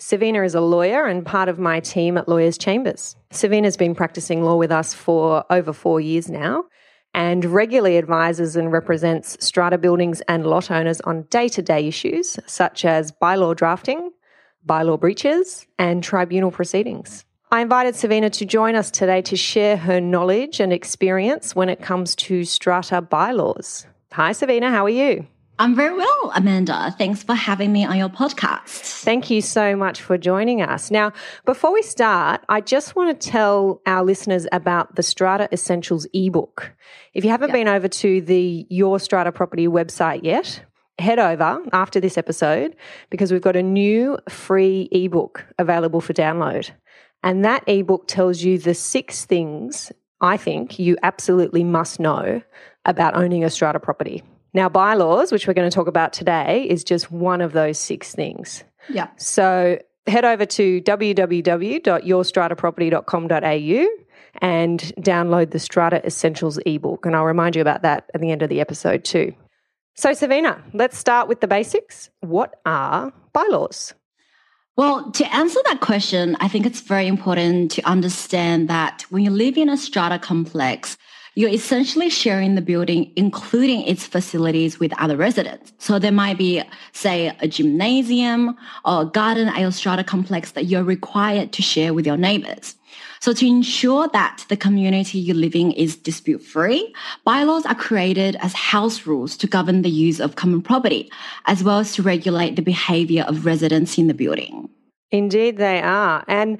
Savina is a lawyer and part of my team at Lawyers Chambers. Savina's been practicing law with us for over four years now and regularly advises and represents strata buildings and lot owners on day to day issues such as bylaw drafting, bylaw breaches, and tribunal proceedings. I invited Savina to join us today to share her knowledge and experience when it comes to strata bylaws. Hi, Savina, how are you? I'm very well, Amanda. Thanks for having me on your podcast. Thank you so much for joining us. Now, before we start, I just want to tell our listeners about the Strata Essentials ebook. If you haven't yep. been over to the Your Strata Property website yet, head over after this episode because we've got a new free ebook available for download. And that ebook tells you the six things I think you absolutely must know about owning a strata property. Now, bylaws, which we're going to talk about today, is just one of those six things. Yeah. So head over to www.yourstrataproperty.com.au and download the Strata Essentials ebook. And I'll remind you about that at the end of the episode, too. So, Savina, let's start with the basics. What are bylaws? Well, to answer that question, I think it's very important to understand that when you live in a strata complex, you're essentially sharing the building, including its facilities with other residents. So there might be, say, a gymnasium or a garden a strata complex that you're required to share with your neighbors. So to ensure that the community you live in is dispute free, bylaws are created as house rules to govern the use of common property, as well as to regulate the behavior of residents in the building. Indeed, they are. And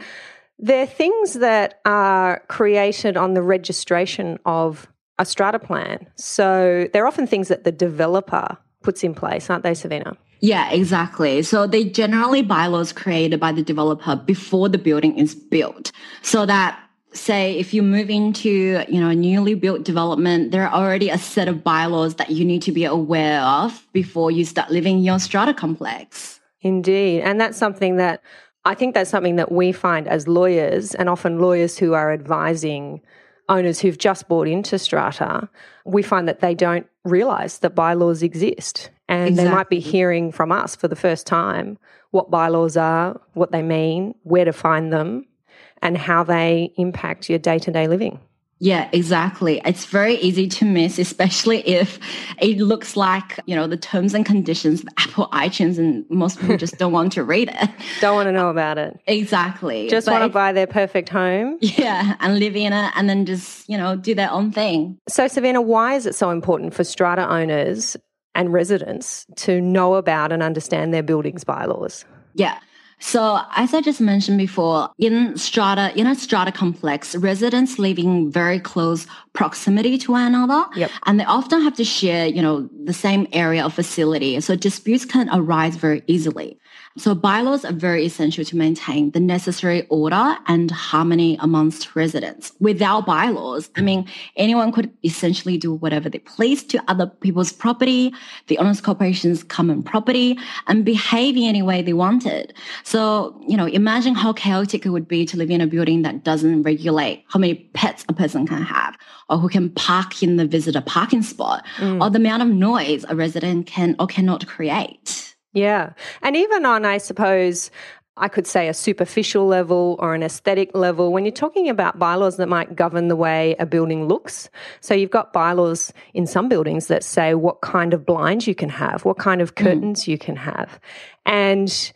they're things that are created on the registration of a strata plan. So they're often things that the developer puts in place, aren't they, Savina? Yeah, exactly. So they generally bylaws created by the developer before the building is built. So that say if you move into, you know, a newly built development, there are already a set of bylaws that you need to be aware of before you start living in your strata complex. Indeed. And that's something that I think that's something that we find as lawyers, and often lawyers who are advising owners who've just bought into strata, we find that they don't realize that bylaws exist. And exactly. they might be hearing from us for the first time what bylaws are, what they mean, where to find them, and how they impact your day to day living. Yeah, exactly. It's very easy to miss, especially if it looks like, you know, the terms and conditions of Apple iTunes and most people just don't want to read it. Don't want to know about it. Exactly. Just but want to buy their perfect home. Yeah, and live in it and then just, you know, do their own thing. So, Savina, why is it so important for strata owners and residents to know about and understand their buildings bylaws? Yeah. So as I just mentioned before, in strata, in a strata complex, residents live in very close proximity to one another. Yep. And they often have to share, you know, the same area of facility. So disputes can arise very easily. So bylaws are very essential to maintain the necessary order and harmony amongst residents. Without bylaws, I mean, anyone could essentially do whatever they please to other people's property, the owners corporation's common property, and behave in any way they wanted. So, you know, imagine how chaotic it would be to live in a building that doesn't regulate how many pets a person can have or who can park in the visitor parking spot mm. or the amount of noise a resident can or cannot create. Yeah. And even on, I suppose, I could say a superficial level or an aesthetic level when you're talking about bylaws that might govern the way a building looks. So you've got bylaws in some buildings that say what kind of blinds you can have, what kind of mm. curtains mm. you can have. And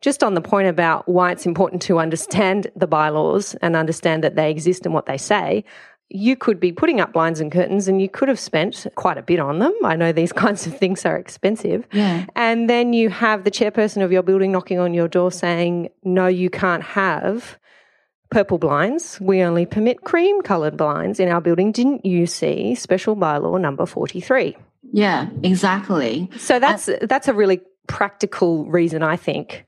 just on the point about why it's important to understand the bylaws and understand that they exist and what they say, you could be putting up blinds and curtains and you could have spent quite a bit on them. I know these kinds of things are expensive. Yeah. And then you have the chairperson of your building knocking on your door saying, no, you can't have purple blinds. We only permit cream coloured blinds in our building. Didn't you see special bylaw number 43? Yeah, exactly. So that's, uh, that's a really practical reason, I think,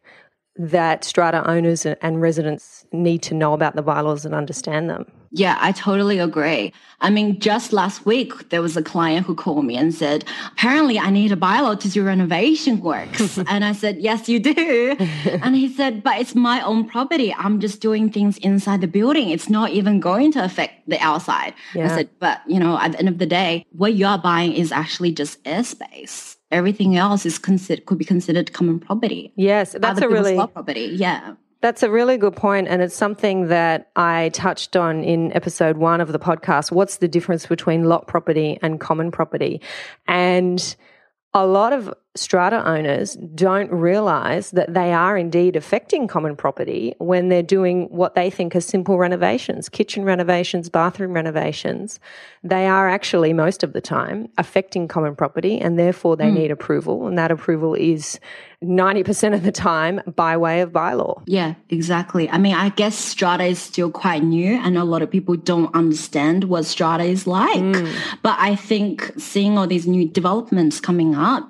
that strata owners and residents need to know about the bylaws and understand them. Yeah, I totally agree. I mean, just last week, there was a client who called me and said, apparently I need a bylaw to do renovation works. and I said, yes, you do. and he said, but it's my own property. I'm just doing things inside the building. It's not even going to affect the outside. Yeah. I said, but you know, at the end of the day, what you are buying is actually just airspace everything else is considered could be considered common property. Yes, that's a really property. Yeah. That's a really good point, and it's something that I touched on in episode one of the podcast. What's the difference between lot property and common property? And a lot of strata owners don't realize that they are indeed affecting common property when they're doing what they think are simple renovations, kitchen renovations, bathroom renovations. They are actually, most of the time, affecting common property and therefore they mm. need approval. And that approval is 90% of the time by way of bylaw. Yeah, exactly. I mean, I guess strata is still quite new and a lot of people don't understand what strata is like. Mm. But I think seeing all these new developments coming up,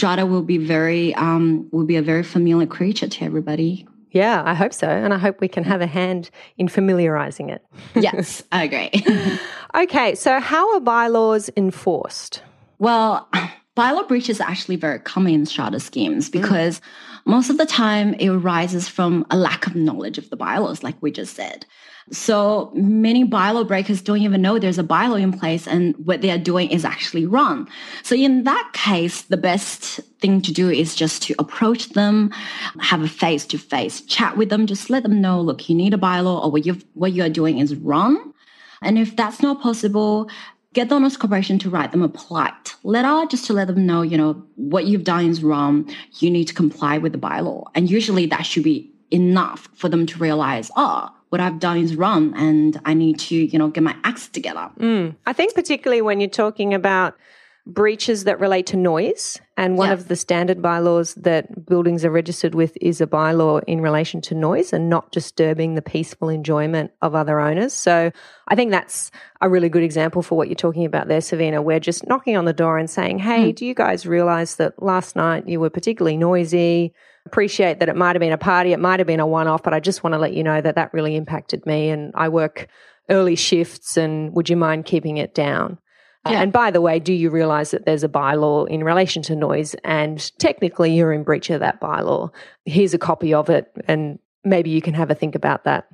strata will be very, um, will be a very familiar creature to everybody. Yeah, I hope so. And I hope we can have a hand in familiarizing it. yes, I agree. okay, so how are bylaws enforced? Well, bylaw breaches are actually very common in strata schemes mm. because mm. most of the time it arises from a lack of knowledge of the bylaws, like we just said. So many bylaw breakers don't even know there's a bylaw in place and what they are doing is actually wrong. So in that case, the best thing to do is just to approach them, have a face to face chat with them, just let them know, look, you need a bylaw or what you what you are doing is wrong. And if that's not possible, get the owners corporation to write them a polite letter just to let them know, you know, what you've done is wrong. You need to comply with the bylaw. And usually that should be enough for them to realize, oh, what I've done is wrong and I need to, you know, get my acts together. Mm. I think particularly when you're talking about breaches that relate to noise. And one of the standard bylaws that buildings are registered with is a bylaw in relation to noise and not disturbing the peaceful enjoyment of other owners. So I think that's a really good example for what you're talking about there, Savina. We're just knocking on the door and saying, hey, mm. do you guys realize that last night you were particularly noisy? Appreciate that it might have been a party, it might have been a one off, but I just want to let you know that that really impacted me. And I work early shifts, and would you mind keeping it down? Uh, yeah. And by the way, do you realize that there's a bylaw in relation to noise and technically you're in breach of that bylaw? Here's a copy of it and maybe you can have a think about that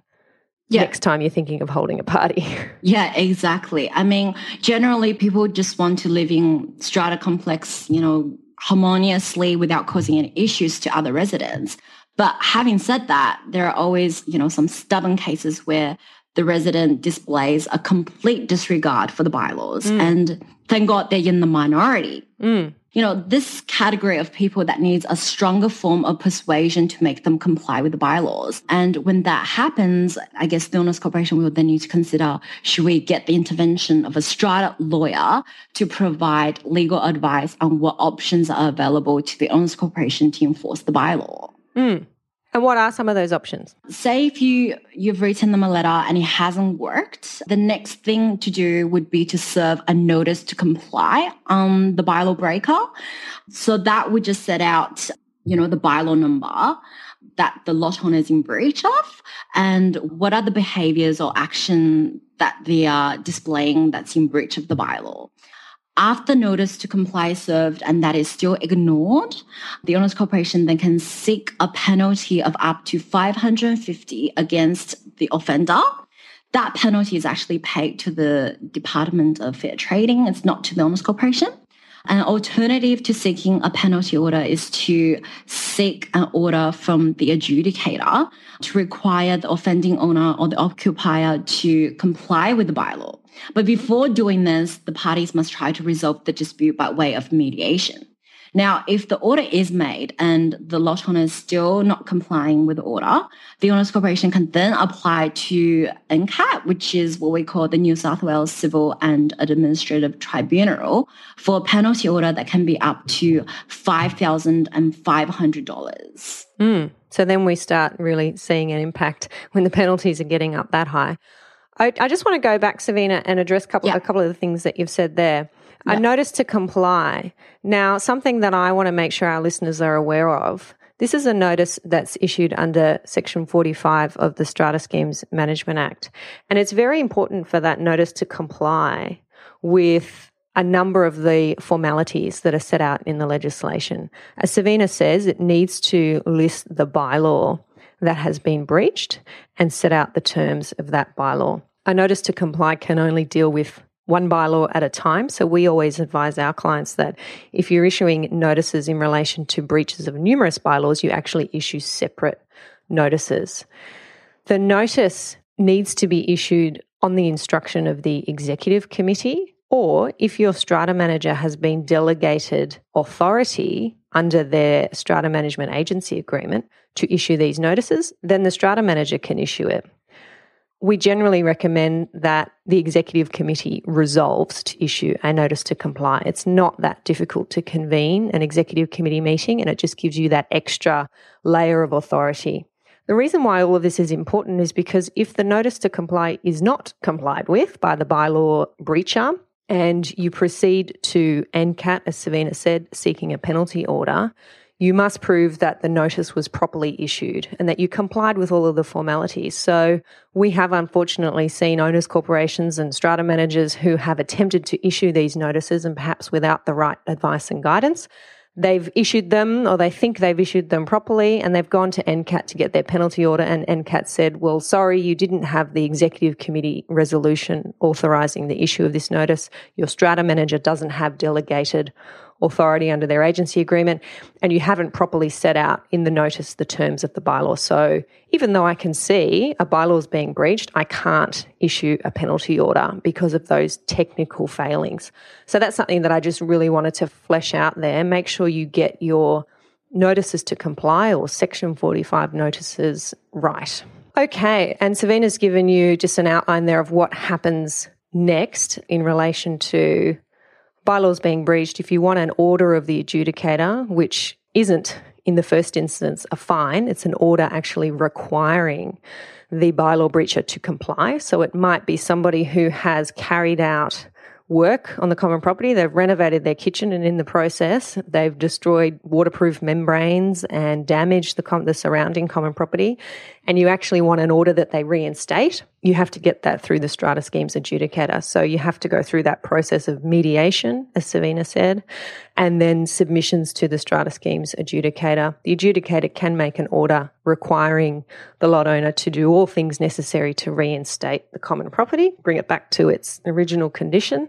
yeah. next time you're thinking of holding a party. Yeah, exactly. I mean, generally people just want to live in strata complex, you know, harmoniously without causing any issues to other residents. But having said that, there are always, you know, some stubborn cases where the resident displays a complete disregard for the bylaws. Mm. And thank God they're in the minority. Mm. You know, this category of people that needs a stronger form of persuasion to make them comply with the bylaws. And when that happens, I guess the owners corporation will then need to consider, should we get the intervention of a strata lawyer to provide legal advice on what options are available to the owners corporation to enforce the bylaw? Mm. And what are some of those options? Say if you you've written them a letter and it hasn't worked, the next thing to do would be to serve a notice to comply on the bylaw breaker. So that would just set out, you know, the bylaw number that the lot owner is in breach of and what are the behaviors or action that they are displaying that's in breach of the bylaw. After notice to comply served and that is still ignored, the owners corporation then can seek a penalty of up to 550 against the offender. That penalty is actually paid to the Department of Fair Trading. It's not to the owners corporation. An alternative to seeking a penalty order is to seek an order from the adjudicator to require the offending owner or the occupier to comply with the bylaw. But before doing this, the parties must try to resolve the dispute by way of mediation. Now, if the order is made and the lot owner is still not complying with the order, the owners corporation can then apply to NCAT, which is what we call the New South Wales Civil and Administrative Tribunal, for a penalty order that can be up to $5,500. Mm. So then we start really seeing an impact when the penalties are getting up that high. I, I just want to go back, Savina, and address couple, yeah. a couple of the things that you've said there. Yeah. I noticed to comply. Now, something that I want to make sure our listeners are aware of This is a notice that's issued under Section 45 of the Strata Schemes Management Act. And it's very important for that notice to comply with a number of the formalities that are set out in the legislation. As Savina says, it needs to list the bylaw that has been breached and set out the terms of that bylaw. A notice to comply can only deal with one bylaw at a time. So we always advise our clients that if you're issuing notices in relation to breaches of numerous bylaws, you actually issue separate notices. The notice needs to be issued on the instruction of the executive committee, or if your strata manager has been delegated authority under their strata management agency agreement to issue these notices, then the strata manager can issue it we generally recommend that the executive committee resolves to issue a notice to comply. It's not that difficult to convene an executive committee meeting and it just gives you that extra layer of authority. The reason why all of this is important is because if the notice to comply is not complied with by the bylaw breacher and you proceed to NCAT, as Savina said, seeking a penalty order, you must prove that the notice was properly issued and that you complied with all of the formalities. So we have unfortunately seen owners corporations and strata managers who have attempted to issue these notices and perhaps without the right advice and guidance. They've issued them or they think they've issued them properly and they've gone to NCAT to get their penalty order and NCAT said, well, sorry, you didn't have the executive committee resolution authorizing the issue of this notice. Your strata manager doesn't have delegated authority under their agency agreement, and you haven't properly set out in the notice the terms of the bylaw. So even though I can see a bylaw is being breached, I can't issue a penalty order because of those technical failings. So that's something that I just really wanted to flesh out there. Make sure you get your notices to comply or Section 45 notices right. Okay, and Savina's given you just an outline there of what happens next in relation to bylaws being breached, if you want an order of the adjudicator, which isn't in the first instance a fine, it's an order actually requiring the bylaw breacher to comply. So it might be somebody who has carried out work on the common property. They've renovated their kitchen, and in the process, they've destroyed waterproof membranes and damaged the, com- the surrounding common property. And you actually want an order that they reinstate. You have to get that through the strata schemes adjudicator. So you have to go through that process of mediation, as Savina said, and then submissions to the strata schemes adjudicator. The adjudicator can make an order requiring the lot owner to do all things necessary to reinstate the common property, bring it back to its original condition.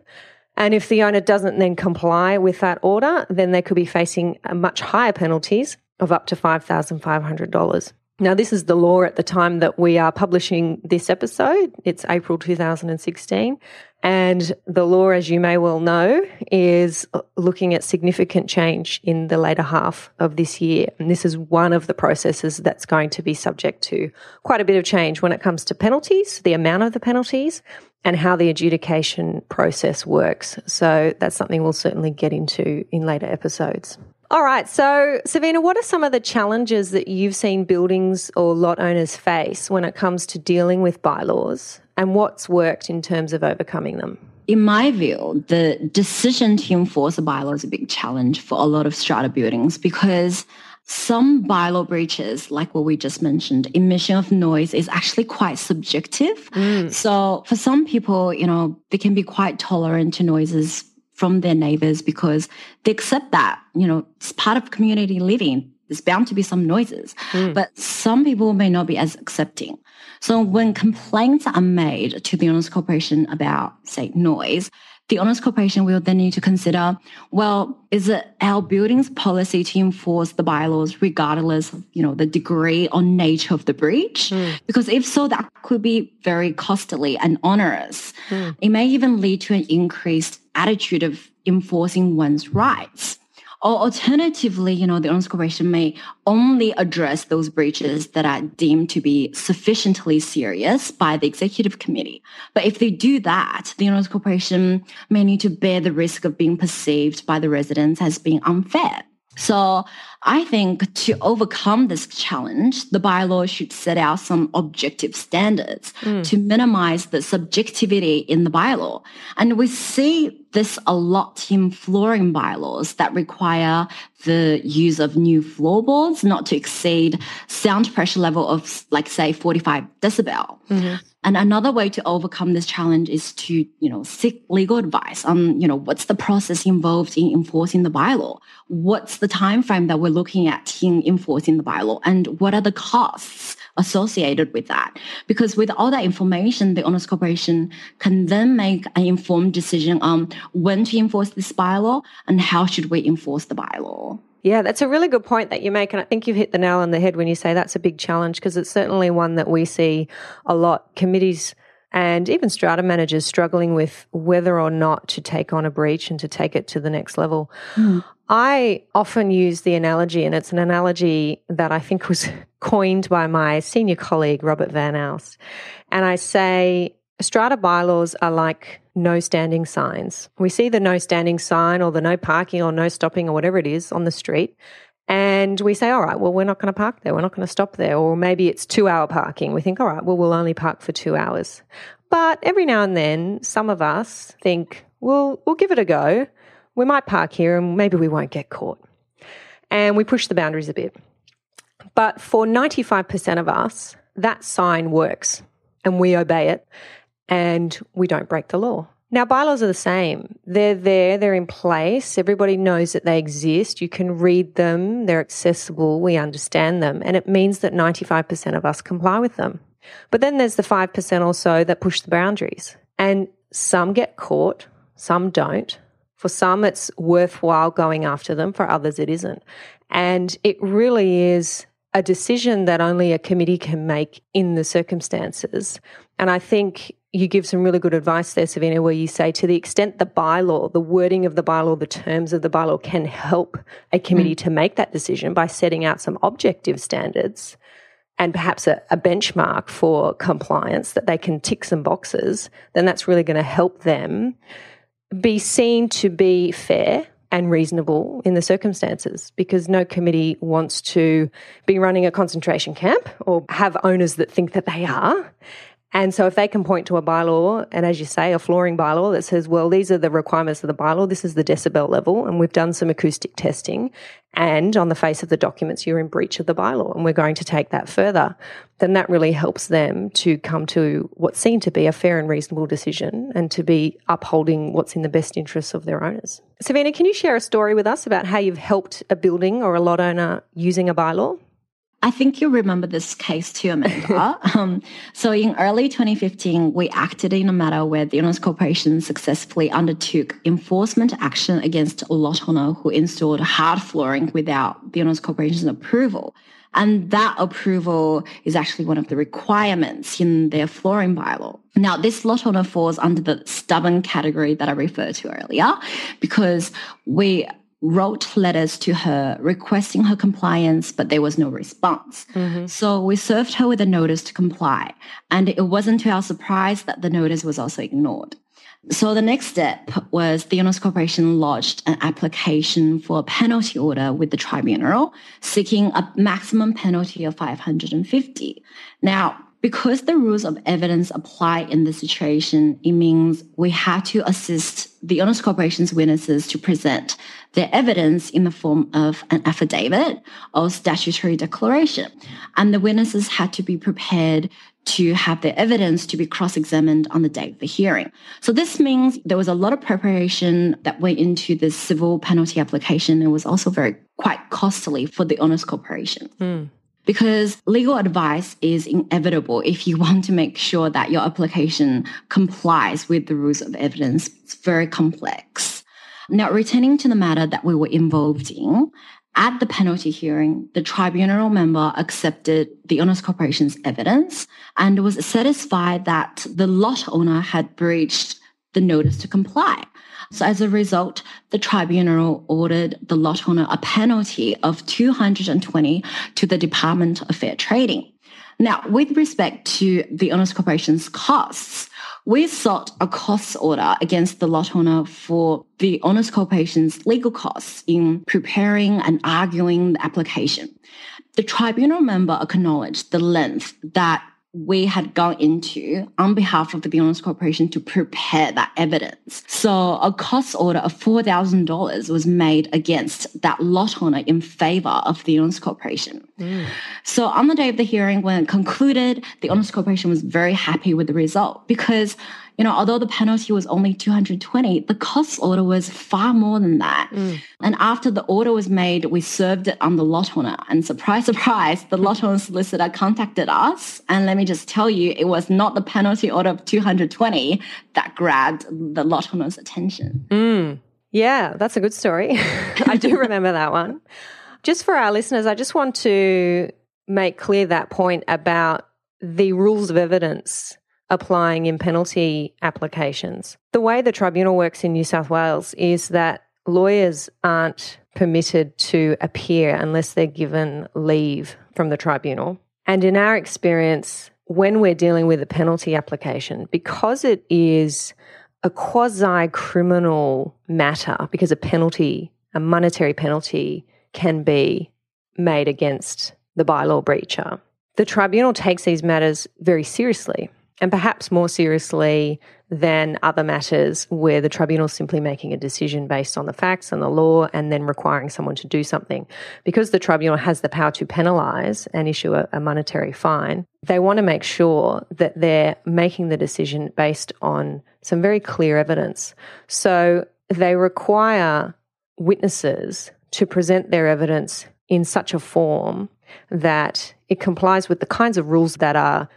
And if the owner doesn't then comply with that order, then they could be facing uh, much higher penalties of up to $5,500. Now, this is the law at the time that we are publishing this episode. It's April 2016. And the law, as you may well know, is looking at significant change in the later half of this year. And this is one of the processes that's going to be subject to quite a bit of change when it comes to penalties, the amount of the penalties, and how the adjudication process works. So that's something we'll certainly get into in later episodes. All right. So, Savina, what are some of the challenges that you've seen buildings or lot owners face when it comes to dealing with bylaws and what's worked in terms of overcoming them? In my view, the decision to enforce a bylaw is a big challenge for a lot of strata buildings because some bylaw breaches, like what we just mentioned, emission of noise is actually quite subjective. Mm. So for some people, you know, they can be quite tolerant to noises from their neighbors because they accept that, you know, it's part of community living. There's bound to be some noises, mm. but some people may not be as accepting. So when complaints are made to the owners corporation about, say, noise, the owners corporation will then need to consider, well, is it our building's policy to enforce the bylaws regardless of, you know, the degree or nature of the breach? Mm. Because if so, that could be very costly and onerous. Mm. It may even lead to an increased attitude of enforcing one's rights. Or alternatively, you know, the owners corporation may only address those breaches that are deemed to be sufficiently serious by the executive committee. But if they do that, the owners corporation may need to bear the risk of being perceived by the residents as being unfair. So I think to overcome this challenge, the bylaw should set out some objective standards mm. to minimize the subjectivity in the bylaw. And we see this a lot in flooring bylaws that require the use of new floorboards not to exceed sound pressure level of like say 45 decibel. Mm-hmm. And another way to overcome this challenge is to, you know, seek legal advice on, you know, what's the process involved in enforcing the bylaw? What's the time frame that we're looking at in enforcing the bylaw? And what are the costs associated with that? Because with all that information, the owners corporation can then make an informed decision on when to enforce this bylaw and how should we enforce the bylaw. Yeah, that's a really good point that you make. And I think you've hit the nail on the head when you say that's a big challenge because it's certainly one that we see a lot. Committees and even strata managers struggling with whether or not to take on a breach and to take it to the next level. Mm. I often use the analogy, and it's an analogy that I think was coined by my senior colleague, Robert Van Oust. And I say, strata bylaws are like no standing signs. We see the no standing sign or the no parking or no stopping or whatever it is on the street. And we say, all right, well, we're not going to park there. We're not going to stop there. Or maybe it's two hour parking. We think, all right, well, we'll only park for two hours. But every now and then, some of us think, well, we'll give it a go. We might park here and maybe we won't get caught. And we push the boundaries a bit. But for 95% of us, that sign works and we obey it and we don't break the law. Now, bylaws are the same. They're there, they're in place. Everybody knows that they exist. You can read them, they're accessible, we understand them, and it means that 95% of us comply with them. But then there's the 5% or so that push the boundaries. And some get caught, some don't. For some, it's worthwhile going after them. For others, it isn't. And it really is a decision that only a committee can make in the circumstances. And I think you give some really good advice there, Savina, where you say to the extent the bylaw, the wording of the bylaw, the terms of the bylaw can help a committee mm. to make that decision by setting out some objective standards and perhaps a, a, benchmark for compliance that they can tick some boxes, then that's really going to help them be seen to be fair and reasonable in the circumstances because no committee wants to be running a concentration camp or have owners that think that they are. And so if they can point to a bylaw, and as you say, a flooring bylaw that says, well, these are the requirements of the bylaw, this is the decibel level, and we've done some acoustic testing, and on the face of the documents, you're in breach of the bylaw, and we're going to take that further, then that really helps them to come to what's seen to be a fair and reasonable decision and to be upholding what's in the best interests of their owners. Savina, can you share a story with us about how you've helped a building or a lot owner using a bylaw? I think you remember this case too, Amanda. um, so in early 2015, we acted in a matter where the owners corporation successfully undertook enforcement action against a lot owner who installed hard flooring without the owners corporation's approval. And that approval is actually one of the requirements in their flooring bylaw. Now, this lot owner falls under the stubborn category that I referred to earlier because we wrote letters to her requesting her compliance, but there was no response. Mm-hmm. So we served her with a notice to comply. And it wasn't to our surprise that the notice was also ignored. So the next step was the Owners Corporation lodged an application for a penalty order with the tribunal, seeking a maximum penalty of 550. Now, because the rules of evidence apply in this situation, it means we have to assist the Owners Corporation's witnesses to present their evidence in the form of an affidavit or statutory declaration. And the witnesses had to be prepared to have their evidence to be cross-examined on the day of the hearing. So this means there was a lot of preparation that went into this civil penalty application. It was also very quite costly for the Owners Corporation. Mm because legal advice is inevitable if you want to make sure that your application complies with the rules of evidence. It's very complex. Now, returning to the matter that we were involved in, at the penalty hearing, the tribunal member accepted the Owners Corporation's evidence and was satisfied that the lot owner had breached the notice to comply. So as a result, the tribunal ordered the lot owner a penalty of 220 to the Department of Fair Trading. Now, with respect to the Owners Corporation's costs, we sought a costs order against the lot owner for the Owners Corporation's legal costs in preparing and arguing the application. The tribunal member acknowledged the length that we had gone into on behalf of the Owners Corporation to prepare that evidence. So a cost order of $4,000 was made against that lot owner in favor of the Owners Corporation. Mm. So on the day of the hearing, when it concluded, the Owners Corporation was very happy with the result because you know, although the penalty was only 220, the cost order was far more than that. Mm. And after the order was made, we served it on the lot owner. And surprise, surprise, the lot owner solicitor contacted us. And let me just tell you, it was not the penalty order of 220 that grabbed the lot owner's attention. Mm. Yeah, that's a good story. I do remember that one. Just for our listeners, I just want to make clear that point about the rules of evidence applying in penalty applications. The way the tribunal works in New South Wales is that lawyers aren't permitted to appear unless they're given leave from the tribunal. And in our experience, when we're dealing with a penalty application, because it is a quasi criminal matter, because a penalty, a monetary penalty, can be made against the bylaw breacher, the tribunal takes these matters very seriously and perhaps more seriously than other matters where the tribunal is simply making a decision based on the facts and the law and then requiring someone to do something. Because the tribunal has the power to penalise and issue a, a monetary fine, they want to make sure that they're making the decision based on some very clear evidence. So they require witnesses to present their evidence in such a form that it complies with the kinds of rules that are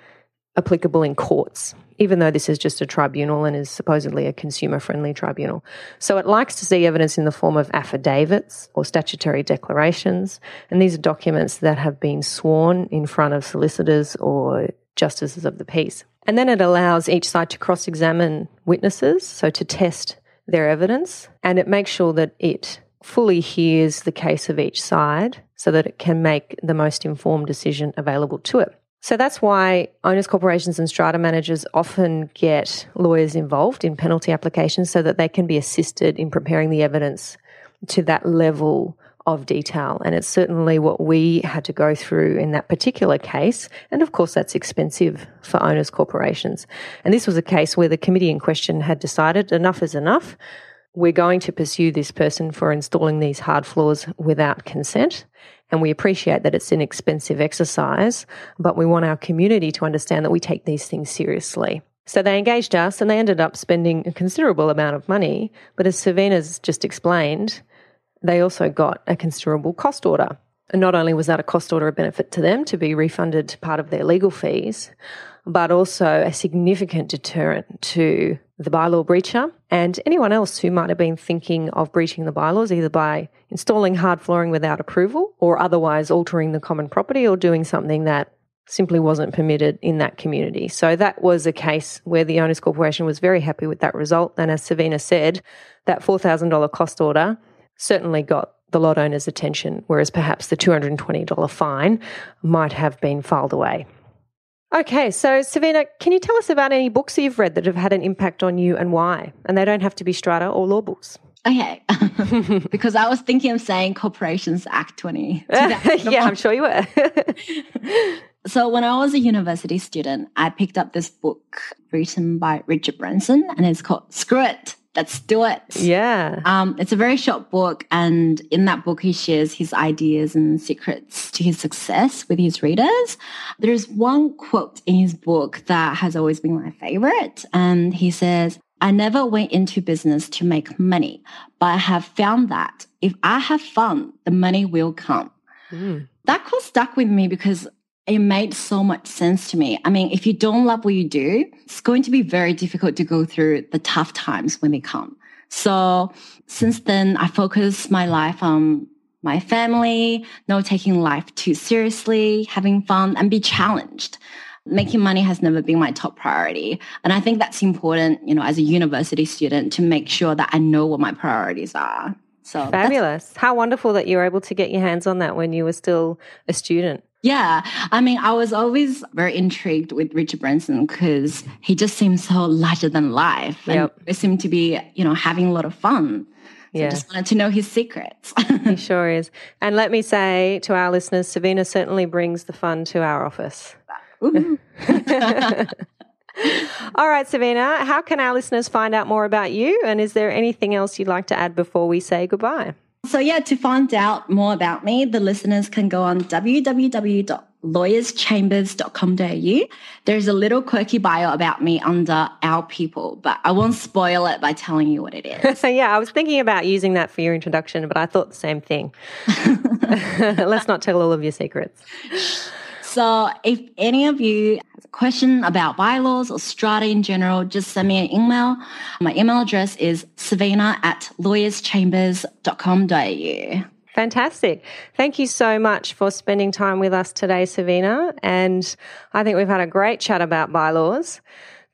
applicable in courts, even though this is just a tribunal and is supposedly a consumer friendly tribunal. So it likes to see evidence in the form of affidavits or statutory declarations. And these are documents that have been sworn in front of solicitors or justices of the peace. And then it allows each side to cross examine witnesses, so to test their evidence, and it makes sure that it fully hears the case of each side so that it can make the most informed decision available to it. So that's why owners, corporations, and strata managers often get lawyers involved in penalty applications so that they can be assisted in preparing the evidence to that level of detail. And it's certainly what we had to go through in that particular case. And of course, that's expensive for owners, corporations. And this was a case where the committee in question had decided enough is enough. We're going to pursue this person for installing these hard floors without consent. And we appreciate that it's an expensive exercise, but we want our community to understand that we take these things seriously. So they engaged us and they ended up spending a considerable amount of money. But as Savina's just explained, they also got a considerable cost order. And not only was that a cost order of benefit to them to be refunded to part of their legal fees, but also a significant deterrent to the bylaw breacher and anyone else who might have been thinking of breaching the bylaws either by installing hard flooring without approval or otherwise altering the common property or doing something that simply wasn't permitted in that community. So that was a case where the Owners Corporation was very happy with that result. And as Savina said, that $4,000 cost order certainly got the lot owner's attention, whereas perhaps the $220 fine might have been filed away. Okay, so Savina, can you tell us about any books that you've read that have had an impact on you and why? And they don't have to be strata or law books. Okay, because I was thinking of saying Corporations Act 20. yeah, I'm sure you were. so when I was a university student, I picked up this book written by Richard Branson and it's called Screw It let's do it. Yeah. Um, it's a very short book, and in that book, he shares his ideas and secrets to his success with his readers. There's one quote in his book that has always been my favorite, and he says, I never went into business to make money, but I have found that if I have fun, the money will come. Mm. That quote stuck with me because it made so much sense to me. I mean, if you don't love what you do, it's going to be very difficult to go through the tough times when they come. So since then, I focus my life on my family, not taking life too seriously, having fun and be challenged. Making money has never been my top priority. And I think that's important, you know, as a university student to make sure that I know what my priorities are. So fabulous. How wonderful that you were able to get your hands on that when you were still a student. Yeah. I mean, I was always very intrigued with Richard Branson because he just seems so larger than life. And he seemed to be, you know, having a lot of fun. So I Yeah. just wanted to know his secrets. He sure is. And let me say to our listeners, Savina certainly brings the fun to our office. All right, Savina, how can our listeners find out more about you? And is there anything else you'd like to add before we say goodbye? So yeah, to find out more about me, the listeners can go on www.lawyerschambers.com.au. There's a little quirky bio about me under Our People, but I won't spoil it by telling you what it is. So, yeah, I was thinking about using that for your introduction, but I thought the same thing. Let's not tell all of your secrets. So if any of you has a question about bylaws or strata in general, just send me an email. My email address is savina at lawyerschambers.com.au. Fantastic. Thank you so much for spending time with us today, Savina. And I think we've had a great chat about bylaws.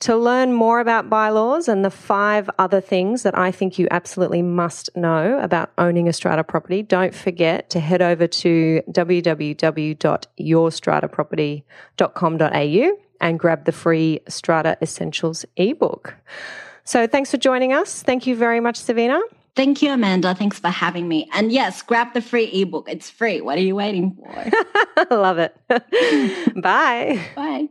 To learn more about bylaws and the five other things that I think you absolutely must know about owning a strata property, don't forget to head over to www.yourstrataproperty.com.au and grab the free Strata Essentials ebook. So thanks for joining us. Thank you very much, Savina. Thank you, Amanda. Thanks for having me. And yes, grab the free ebook. It's free. What are you waiting for? Love it. Bye. Bye.